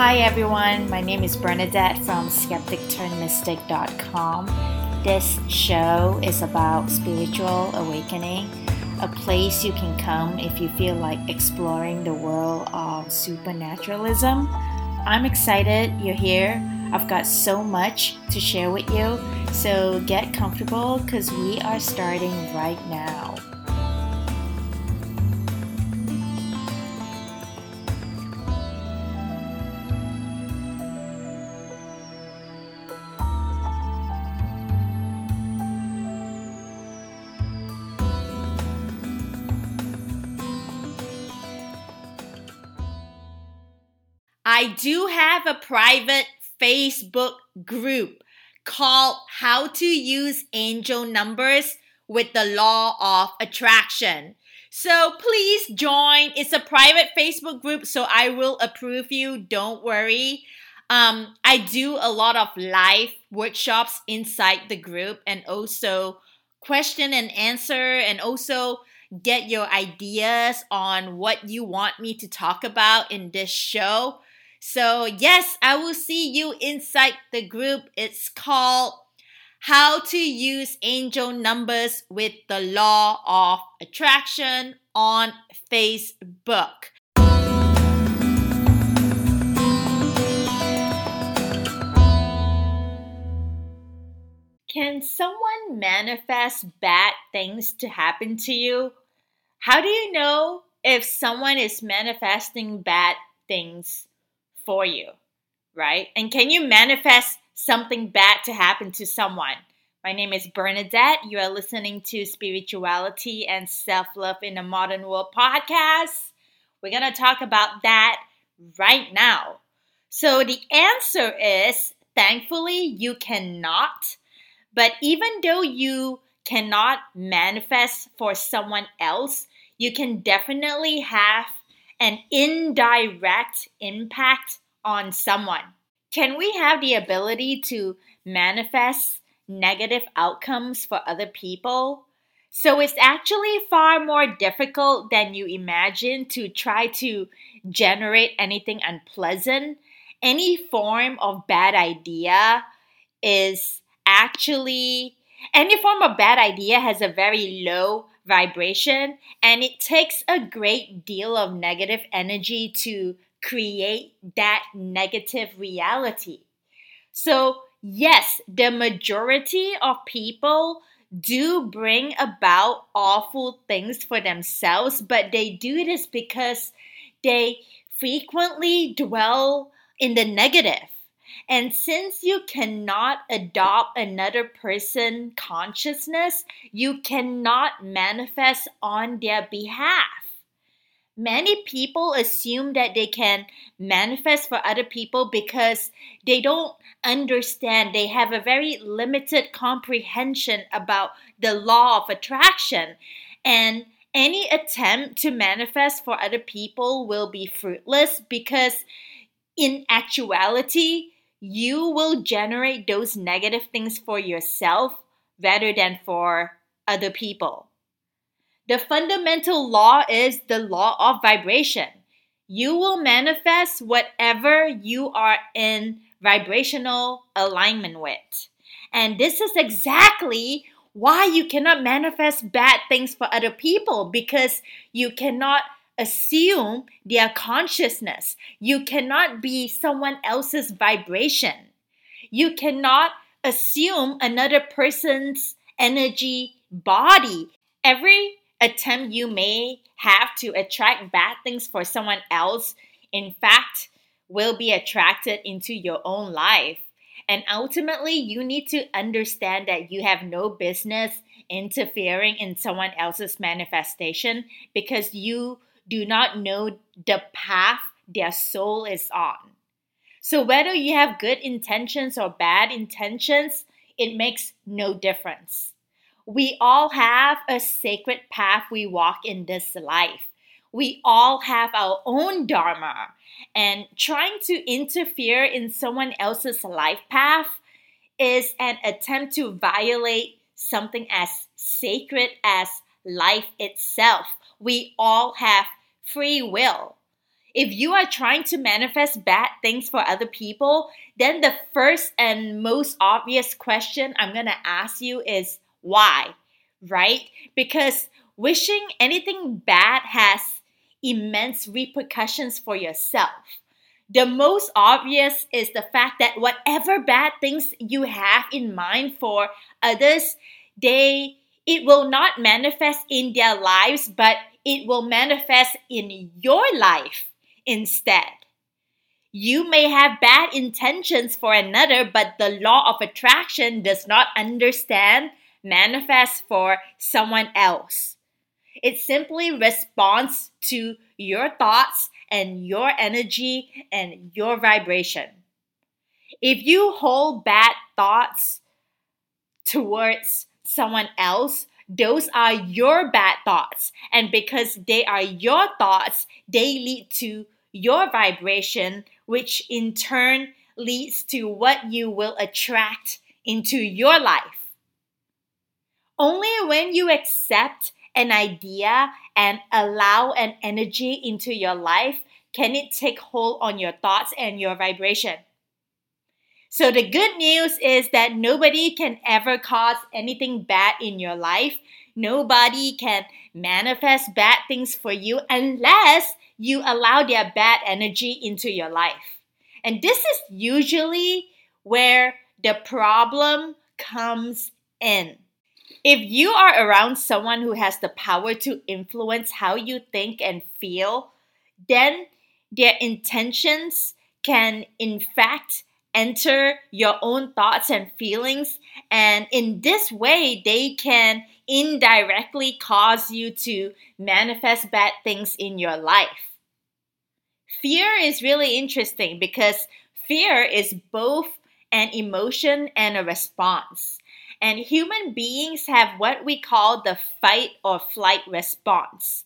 Hi everyone, my name is Bernadette from skepticturnmystic.com. This show is about spiritual awakening, a place you can come if you feel like exploring the world of supernaturalism. I'm excited you're here. I've got so much to share with you, so get comfortable because we are starting right now. I do have a private Facebook group called How to Use Angel Numbers with the Law of Attraction. So please join. It's a private Facebook group, so I will approve you. Don't worry. Um, I do a lot of live workshops inside the group and also question and answer and also get your ideas on what you want me to talk about in this show. So, yes, I will see you inside the group. It's called How to Use Angel Numbers with the Law of Attraction on Facebook. Can someone manifest bad things to happen to you? How do you know if someone is manifesting bad things for you, right? And can you manifest something bad to happen to someone? My name is Bernadette. You are listening to Spirituality and Self Love in a Modern World podcast. We're going to talk about that right now. So, the answer is thankfully, you cannot. But even though you cannot manifest for someone else, you can definitely have an indirect impact on someone. Can we have the ability to manifest negative outcomes for other people? So it's actually far more difficult than you imagine to try to generate anything unpleasant. Any form of bad idea is actually, any form of bad idea has a very low vibration, and it takes a great deal of negative energy to create that negative reality. So, yes, the majority of people do bring about awful things for themselves, but they do this because they frequently dwell in the negative. And since you cannot adopt another person consciousness, you cannot manifest on their behalf. Many people assume that they can manifest for other people because they don't understand. They have a very limited comprehension about the law of attraction. And any attempt to manifest for other people will be fruitless because, in actuality, you will generate those negative things for yourself rather than for other people. The fundamental law is the law of vibration. You will manifest whatever you are in vibrational alignment with. And this is exactly why you cannot manifest bad things for other people because you cannot assume their consciousness. You cannot be someone else's vibration. You cannot assume another person's energy body. Every attempt you may have to attract bad things for someone else, in fact, will be attracted into your own life. And ultimately, you need to understand that you have no business interfering in someone else's manifestation because you do not know the path their soul is on. So, whether you have good intentions or bad intentions, it makes no difference. We all have a sacred path we walk in this life. We all have our own dharma, and trying to interfere in someone else's life path is an attempt to violate something as sacred as life itself. We all have free will. If you are trying to manifest bad things for other people, then the first and most obvious question I'm going to ask you is why, right? Because wishing anything bad has immense repercussions for yourself. The most obvious is the fact that whatever bad things you have in mind for others, they it will not manifest in their lives, but it will manifest in your life instead. You may have bad intentions for another, but the law of attraction does not understand manifest for someone else. It simply responds to your thoughts and your energy and your vibration. If you hold bad thoughts towards someone else, those are your bad thoughts. And because they are your thoughts, they lead to your vibration, which in turn leads to what you will attract into your life. Only when you accept an idea and allow an energy into your life can it take hold on your thoughts and your vibration. So, the good news is that nobody can ever cause anything bad in your life. Nobody can manifest bad things for you unless you allow their bad energy into your life. And this is usually where the problem comes in. If you are around someone who has the power to influence how you think and feel, then their intentions can, in fact, enter your own thoughts and feelings. And in this way, they can indirectly cause you to manifest bad things in your life. Fear is really interesting because fear is both an emotion and a response. And human beings have what we call the fight or flight response.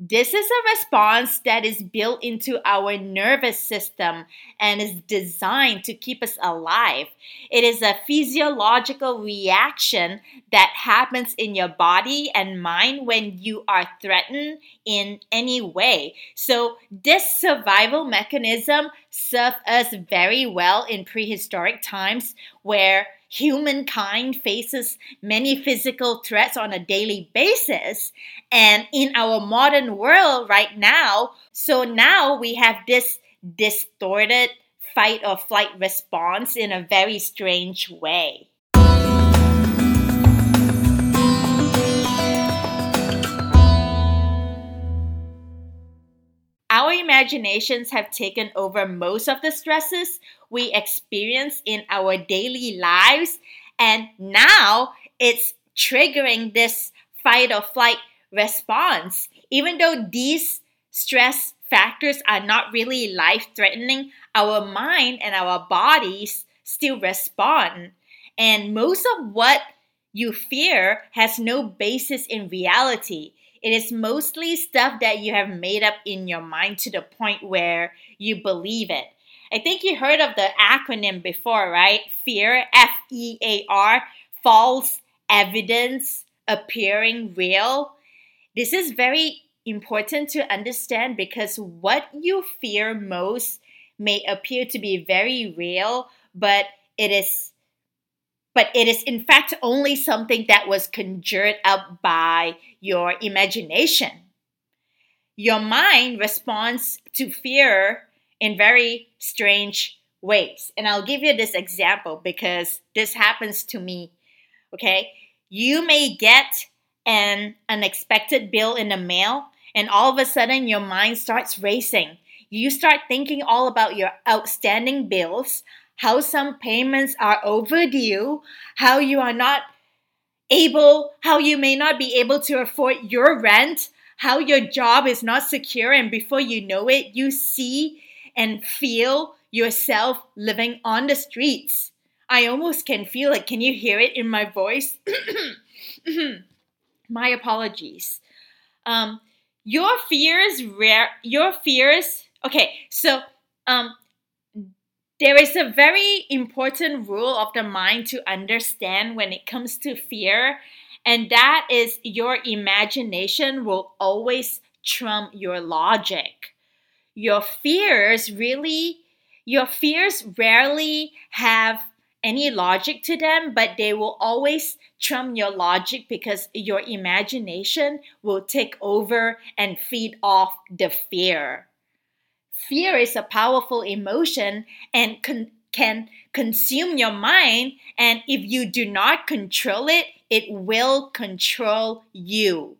This is a response that is built into our nervous system and is designed to keep us alive. It is a physiological reaction that happens in your body and mind when you are threatened in any way. So, this survival mechanism served us very well in prehistoric times where humankind faces many physical threats on a daily basis. And in our modern world right now, so now we have this distorted fight or flight response in a very strange way. Our imaginations have taken over most of the stresses we experience in our daily lives, and now it's triggering this fight or flight response. Even though these stress factors are not really life threatening, our mind and our bodies still respond. And most of what you fear has no basis in reality. It is mostly stuff that you have made up in your mind to the point where you believe it. I think you heard of the acronym before, right? FEAR, F E A R, false evidence appearing real. This is very important to understand because what you fear most may appear to be very real, but it is but it is in fact only something that was conjured up by your imagination. Your mind responds to fear in very strange ways. And I'll give you this example because this happens to me. Okay? You may get an unexpected bill in the mail, and all of a sudden your mind starts racing. You start thinking all about your outstanding bills, how some payments are overdue, how you are not able, how you may not be able to afford your rent, how your job is not secure, and before you know it, you see and feel yourself living on the streets. I almost can feel it. Can you hear it in my voice? my apologies. Um, your fears, rare. Your fears. Okay, so um, there is a very important rule of the mind to understand when it comes to fear, and that is your imagination will always trump your logic. your fears really, your fears rarely have any logic to them, but they will always trump your logic because your imagination will take over and feed off the fear. Fear is a powerful emotion and con- can consume your mind, and if you do not control it, it will control you.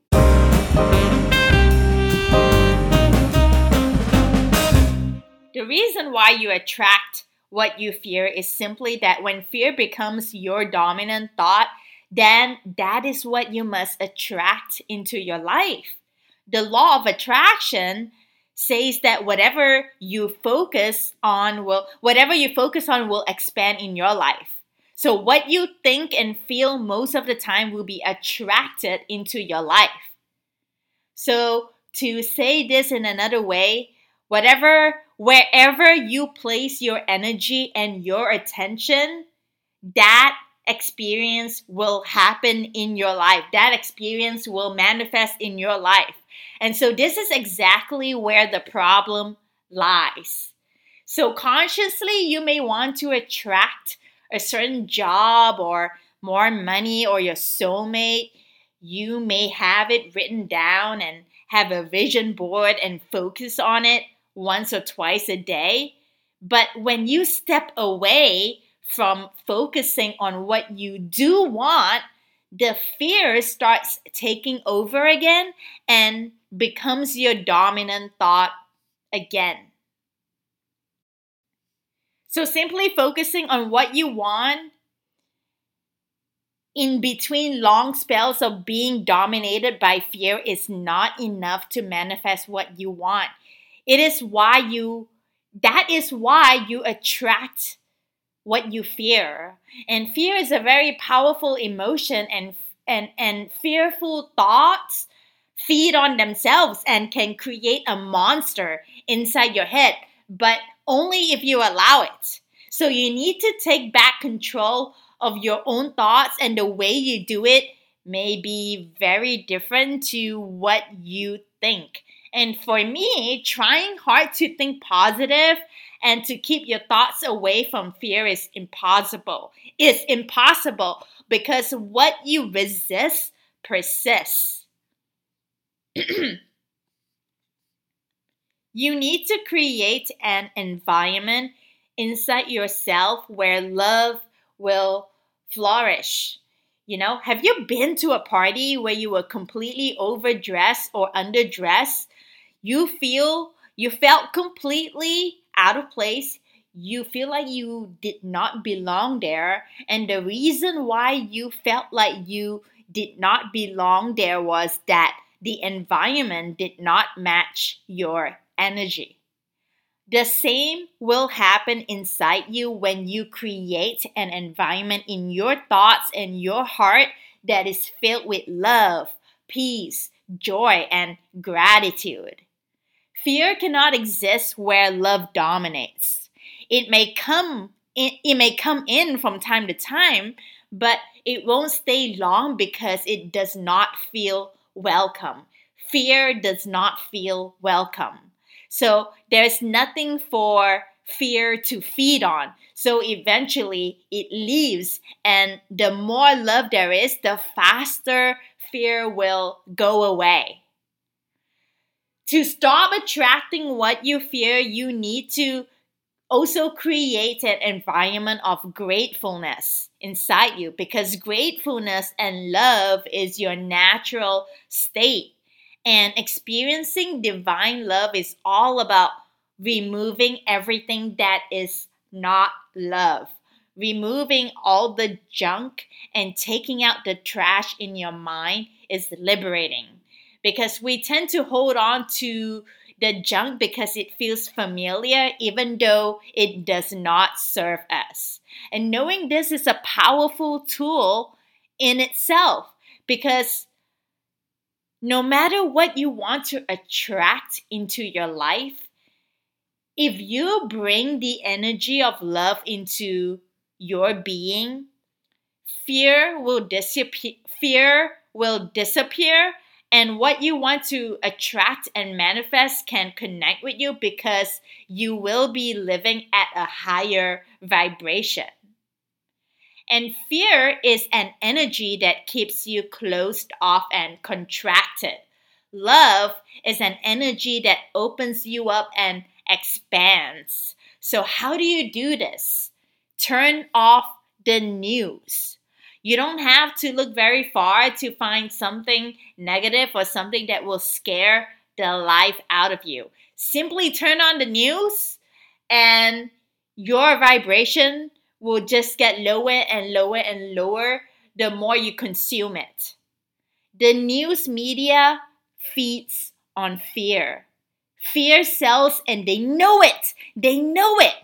The reason why you attract what you fear is simply that when fear becomes your dominant thought, then that is what you must attract into your life. The law of attraction says that whatever you focus on will whatever you focus on will expand in your life. So what you think and feel most of the time will be attracted into your life. So to say this in another way, whatever wherever you place your energy and your attention, that experience will happen in your life. That experience will manifest in your life. And so, this is exactly where the problem lies. So, consciously, you may want to attract a certain job or more money or your soulmate. You may have it written down and have a vision board and focus on it once or twice a day. But when you step away from focusing on what you do want, the fear starts taking over again and becomes your dominant thought again. So, simply focusing on what you want in between long spells of being dominated by fear is not enough to manifest what you want. It is why you, that is why you attract what you fear. And fear is a very powerful emotion and and and fearful thoughts feed on themselves and can create a monster inside your head, but only if you allow it. So you need to take back control of your own thoughts and the way you do it may be very different to what you think. And for me, trying hard to think positive and to keep your thoughts away from fear is impossible. It's impossible because what you resist persists. you need to create an environment inside yourself where love will flourish. You know, have you been to a party where you were completely overdressed or underdressed? You feel you felt completely out of place. You feel like you did not belong there. And the reason why you felt like you did not belong there was that the environment did not match your energy. The same will happen inside you when you create an environment in your thoughts and your heart that is filled with love, peace, joy, and gratitude. Fear cannot exist where love dominates. It may come in, it may come in from time to time, but it won't stay long because it does not feel welcome. Fear does not feel welcome. So there's nothing for fear to feed on. So eventually it leaves, and the more love there is, the faster fear will go away. To stop attracting what you fear, you need to also create an environment of gratefulness inside you because gratefulness and love is your natural state. And experiencing divine love is all about removing everything that is not love, removing all the junk and taking out the trash in your mind is liberating because we tend to hold on to the junk because it feels familiar, even though it does not serve us. And knowing this is a powerful tool in itself because no matter what you want to attract into your life, if you bring the energy of love into your being, fear will disappear. Fear will disappear and what you want to attract and manifest can connect with you because you will be living at a higher vibration. And fear is an energy that keeps you closed off and contracted. Love is an energy that opens you up and expands. So, how do you do this? Turn off the news. You don't have to look very far to find something negative or something that will scare the life out of you. Simply turn on the news and your vibration will just get lower and lower and lower the more you consume it. The news media feeds on fear. Fear sells and they know it. They know it.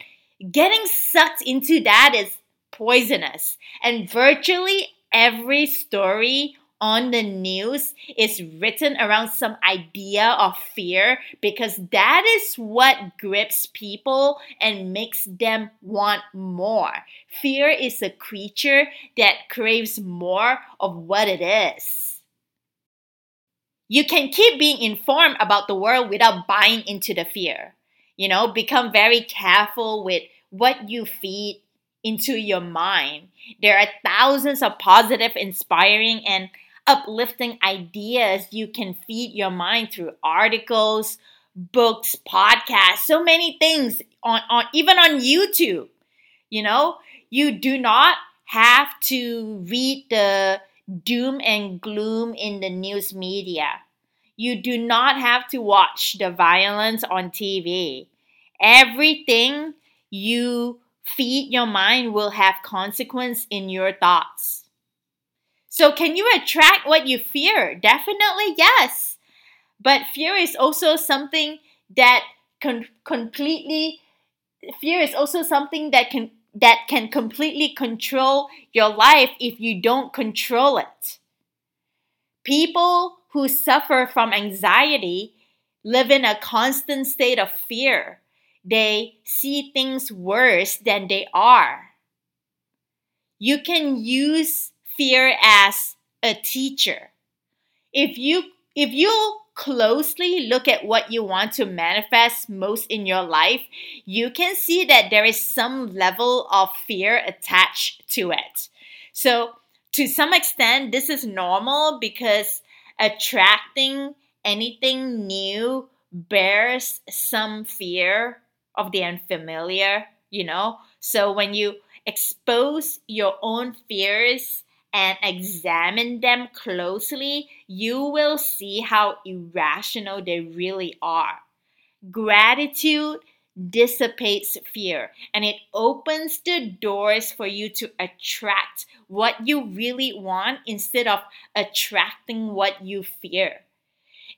Getting sucked into that is poisonous. And virtually every story on the news is written around some idea of fear because that is what grips people and makes them want more. Fear is a creature that craves more of what it is. You can keep being informed about the world without buying into the fear. You know, become very careful with what you feed into your mind. There are thousands of positive, inspiring, and uplifting ideas you can feed your mind through articles, books, podcasts, so many things on, on even on YouTube. You know, you do not have to read the doom and gloom in the news media. You do not have to watch the violence on TV. Everything you feed your mind will have consequence in your thoughts. So can you attract what you fear? Definitely yes. But fear is also something that can completely fear is also something that can that can completely control your life if you don't control it. People who suffer from anxiety live in a constant state of fear they see things worse than they are. You can use fear as a teacher. If you if you closely look at what you want to manifest most in your life, you can see that there is some level of fear attached to it. So, to some extent, this is normal because attracting anything new bears some fear of the unfamiliar, you know? So when you expose your own fears and examine them closely, you will see how irrational they really are. Gratitude dissipates fear and it opens the doors for you to attract what you really want instead of attracting what you fear.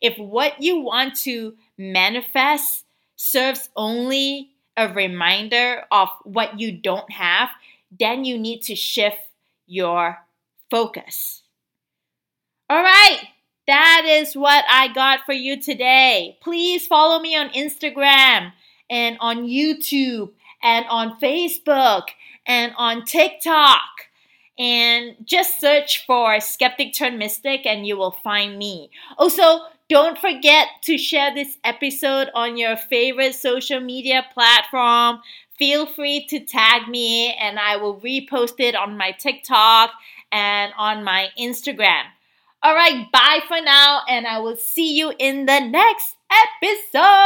If what you want to manifest serves only a reminder of what you don't have, then you need to shift your focus. All right, that is what I got for you today. Please follow me on Instagram and on YouTube and on Facebook and on TikTok. And just search for Skeptic Turn Mystic and you will find me. Also, don't forget to share this episode on your favorite social media platform. Feel free to tag me and I will repost it on my TikTok and on my Instagram. All right, bye for now, and I will see you in the next episode.